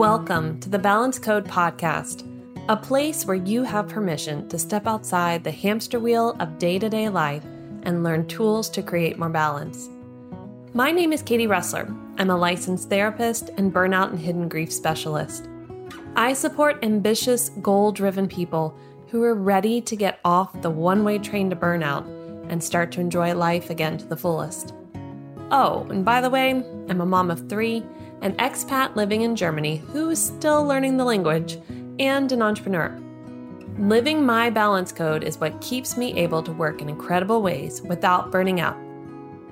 Welcome to the Balance Code Podcast, a place where you have permission to step outside the hamster wheel of day to day life and learn tools to create more balance. My name is Katie Ressler. I'm a licensed therapist and burnout and hidden grief specialist. I support ambitious, goal driven people who are ready to get off the one way train to burnout and start to enjoy life again to the fullest. Oh, and by the way, I'm a mom of three, an expat living in Germany who is still learning the language, and an entrepreneur. Living my balance code is what keeps me able to work in incredible ways without burning out.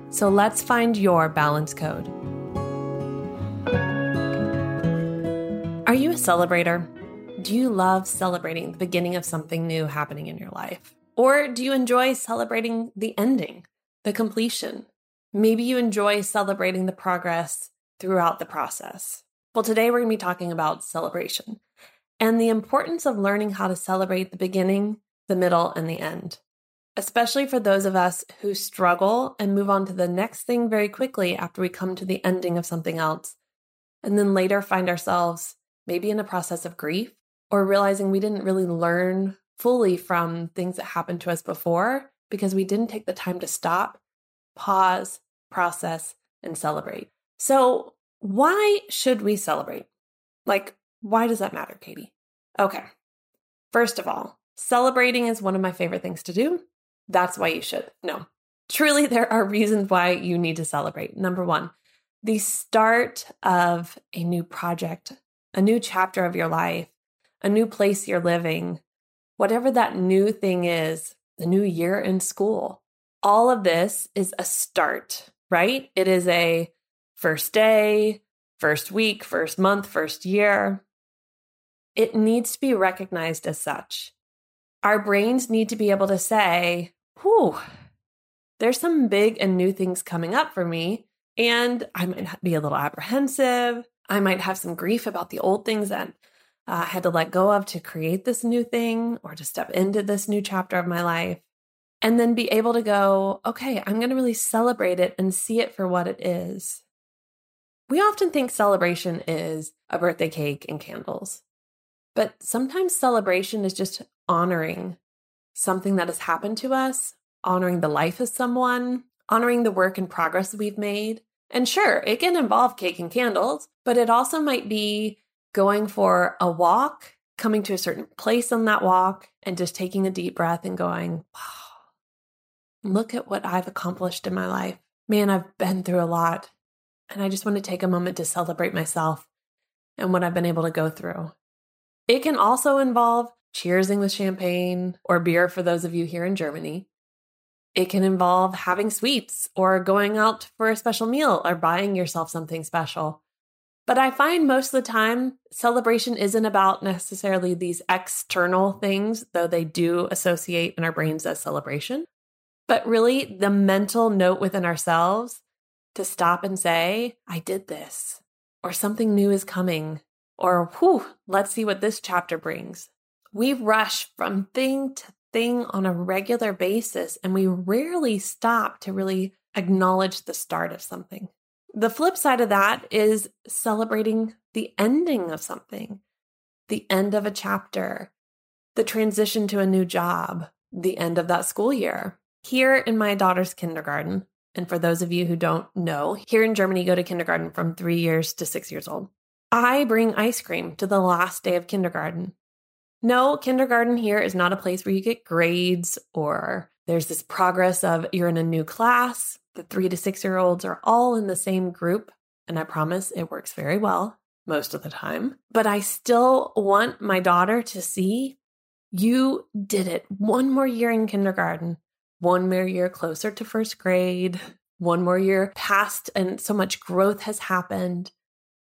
So let's find your balance code. Are you a celebrator? Do you love celebrating the beginning of something new happening in your life? Or do you enjoy celebrating the ending, the completion? Maybe you enjoy celebrating the progress throughout the process. Well, today we're going to be talking about celebration and the importance of learning how to celebrate the beginning, the middle, and the end, especially for those of us who struggle and move on to the next thing very quickly after we come to the ending of something else, and then later find ourselves maybe in a process of grief or realizing we didn't really learn fully from things that happened to us before because we didn't take the time to stop, pause, process, and celebrate. So, why should we celebrate? Like, why does that matter, Katie? Okay. First of all, celebrating is one of my favorite things to do. That's why you should. No, truly, there are reasons why you need to celebrate. Number one, the start of a new project, a new chapter of your life, a new place you're living, whatever that new thing is, the new year in school. All of this is a start, right? It is a first day, first week, first month, first year. It needs to be recognized as such. Our brains need to be able to say, whew, there's some big and new things coming up for me. And I might be a little apprehensive. I might have some grief about the old things that uh, I had to let go of to create this new thing or to step into this new chapter of my life. And then be able to go, okay, I'm going to really celebrate it and see it for what it is. We often think celebration is a birthday cake and candles, but sometimes celebration is just honoring something that has happened to us, honoring the life of someone, honoring the work and progress we've made. And sure, it can involve cake and candles, but it also might be going for a walk, coming to a certain place on that walk, and just taking a deep breath and going, wow, look at what I've accomplished in my life. Man, I've been through a lot. And I just want to take a moment to celebrate myself and what I've been able to go through. It can also involve cheersing with champagne or beer for those of you here in Germany. It can involve having sweets or going out for a special meal or buying yourself something special. But I find most of the time, celebration isn't about necessarily these external things, though they do associate in our brains as celebration, but really the mental note within ourselves to stop and say, I did this, or something new is coming, or whew, let's see what this chapter brings. We rush from thing to thing on a regular basis, and we rarely stop to really acknowledge the start of something. The flip side of that is celebrating the ending of something, the end of a chapter, the transition to a new job, the end of that school year. Here in my daughter's kindergarten, and for those of you who don't know, here in Germany, go to kindergarten from three years to six years old. I bring ice cream to the last day of kindergarten. No, kindergarten here is not a place where you get grades or there's this progress of you're in a new class. The three to six year olds are all in the same group. And I promise it works very well most of the time. But I still want my daughter to see you did it one more year in kindergarten one more year closer to first grade, one more year passed and so much growth has happened.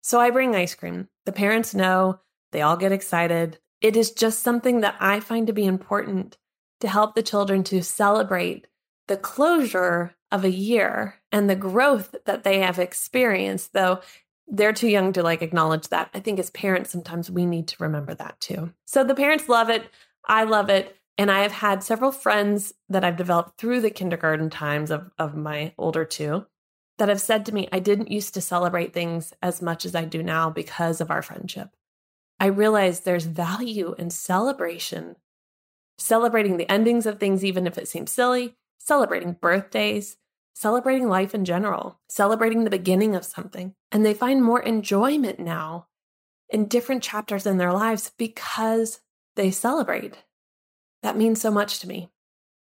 So I bring ice cream. The parents know, they all get excited. It is just something that I find to be important to help the children to celebrate the closure of a year and the growth that they have experienced, though they're too young to like acknowledge that. I think as parents, sometimes we need to remember that too. So the parents love it. I love it. And I have had several friends that I've developed through the kindergarten times of, of my older two that have said to me, I didn't used to celebrate things as much as I do now because of our friendship. I realized there's value in celebration, celebrating the endings of things, even if it seems silly, celebrating birthdays, celebrating life in general, celebrating the beginning of something. And they find more enjoyment now in different chapters in their lives because they celebrate. That means so much to me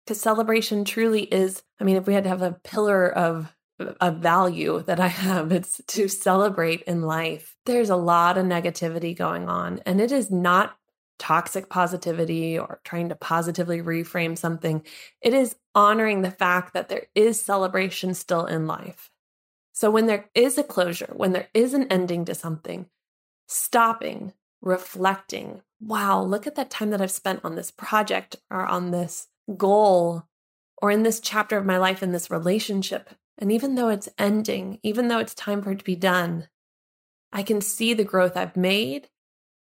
because celebration truly is, I mean, if we had to have a pillar of a value that I have, it's to celebrate in life. There's a lot of negativity going on, and it is not toxic positivity or trying to positively reframe something. It is honoring the fact that there is celebration still in life. So when there is a closure, when there is an ending to something, stopping, reflecting, wow, look at that time that I've spent on this project or on this goal or in this chapter of my life in this relationship. And even though it's ending, even though it's time for it to be done, I can see the growth I've made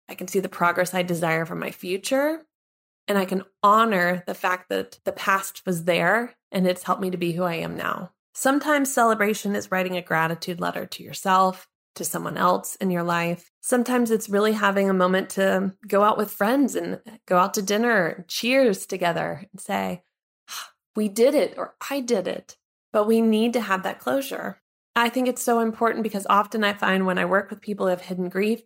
I can see the progress I desire for my future. And I can honor the fact that the past was there and it's helped me to be who I am now. Sometimes celebration is writing a gratitude letter to yourself, to someone else in your life. Sometimes it's really having a moment to go out with friends and go out to dinner, cheers together, and say, ah, We did it, or I did it. But we need to have that closure. I think it's so important because often I find when I work with people who have hidden grief,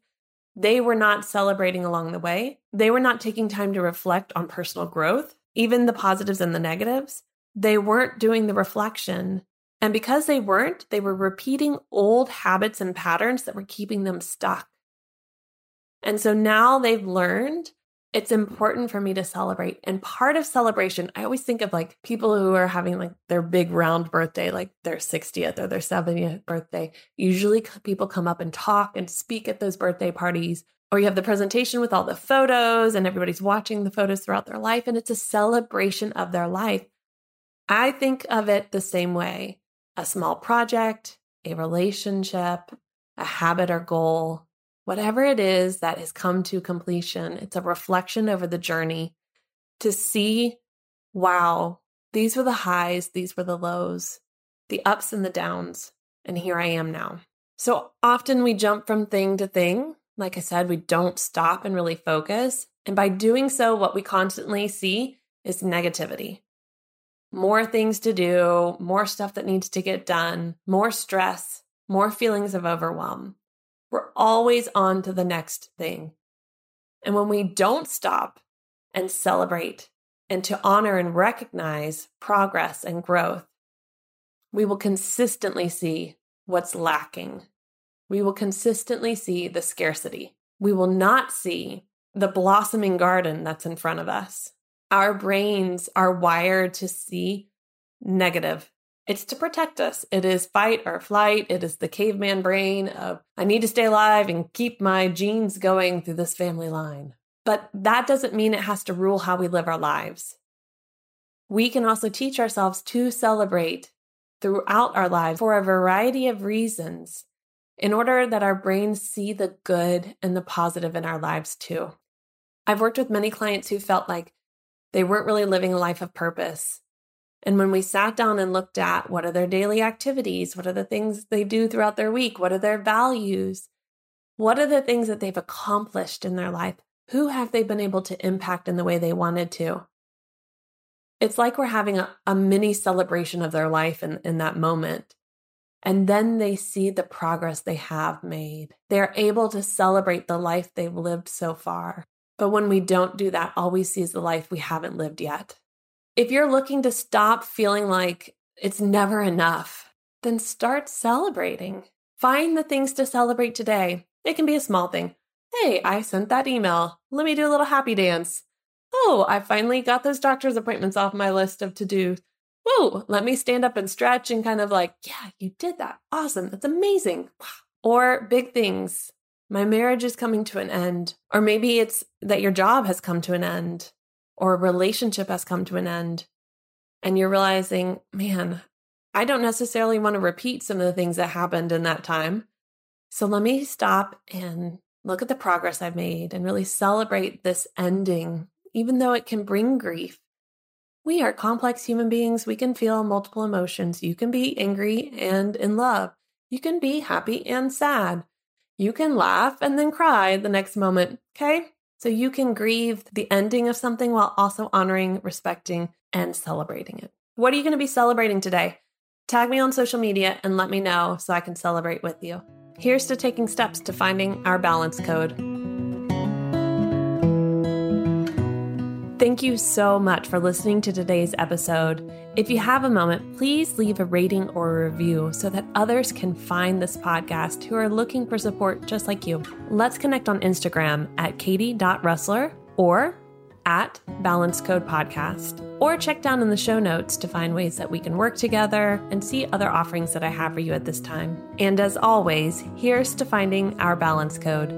they were not celebrating along the way. They were not taking time to reflect on personal growth, even the positives and the negatives. They weren't doing the reflection. And because they weren't, they were repeating old habits and patterns that were keeping them stuck. And so now they've learned it's important for me to celebrate. And part of celebration, I always think of like people who are having like their big round birthday, like their 60th or their 70th birthday. Usually people come up and talk and speak at those birthday parties. Or you have the presentation with all the photos and everybody's watching the photos throughout their life, and it's a celebration of their life. I think of it the same way a small project, a relationship, a habit or goal, whatever it is that has come to completion, it's a reflection over the journey to see, wow, these were the highs, these were the lows, the ups and the downs, and here I am now. So often we jump from thing to thing. Like I said, we don't stop and really focus. And by doing so, what we constantly see is negativity. More things to do, more stuff that needs to get done, more stress, more feelings of overwhelm. We're always on to the next thing. And when we don't stop and celebrate and to honor and recognize progress and growth, we will consistently see what's lacking. We will consistently see the scarcity. We will not see the blossoming garden that's in front of us. Our brains are wired to see negative it's to protect us. It is fight or flight. It is the caveman brain of, I need to stay alive and keep my genes going through this family line. But that doesn't mean it has to rule how we live our lives. We can also teach ourselves to celebrate throughout our lives for a variety of reasons in order that our brains see the good and the positive in our lives too. I've worked with many clients who felt like they weren't really living a life of purpose and when we sat down and looked at what are their daily activities, what are the things they do throughout their week, what are their values, what are the things that they've accomplished in their life, who have they been able to impact in the way they wanted to? It's like we're having a, a mini celebration of their life in, in that moment. And then they see the progress they have made. They're able to celebrate the life they've lived so far. But when we don't do that, all we see is the life we haven't lived yet. If you're looking to stop feeling like it's never enough, then start celebrating. Find the things to celebrate today. It can be a small thing. Hey, I sent that email. Let me do a little happy dance. Oh, I finally got those doctor's appointments off my list of to do. Whoa, let me stand up and stretch and kind of like, yeah, you did that. Awesome. That's amazing. Or big things. My marriage is coming to an end. Or maybe it's that your job has come to an end or a relationship has come to an end and you're realizing, man, I don't necessarily want to repeat some of the things that happened in that time. So let me stop and look at the progress I've made and really celebrate this ending, even though it can bring grief. We are complex human beings. We can feel multiple emotions. You can be angry and in love. You can be happy and sad. You can laugh and then cry the next moment. Okay. So you can grieve the ending of something while also honoring, respecting, and celebrating it. What are you going to be celebrating today? Tag me on social media and let me know so I can celebrate with you. Here's to taking steps to finding our balance code. Thank you so much for listening to today's episode. If you have a moment, please leave a rating or a review so that others can find this podcast who are looking for support just like you. Let's connect on Instagram at katie.rustler or at Balance Code Podcast, or check down in the show notes to find ways that we can work together and see other offerings that I have for you at this time. And as always, here's to finding our balance code.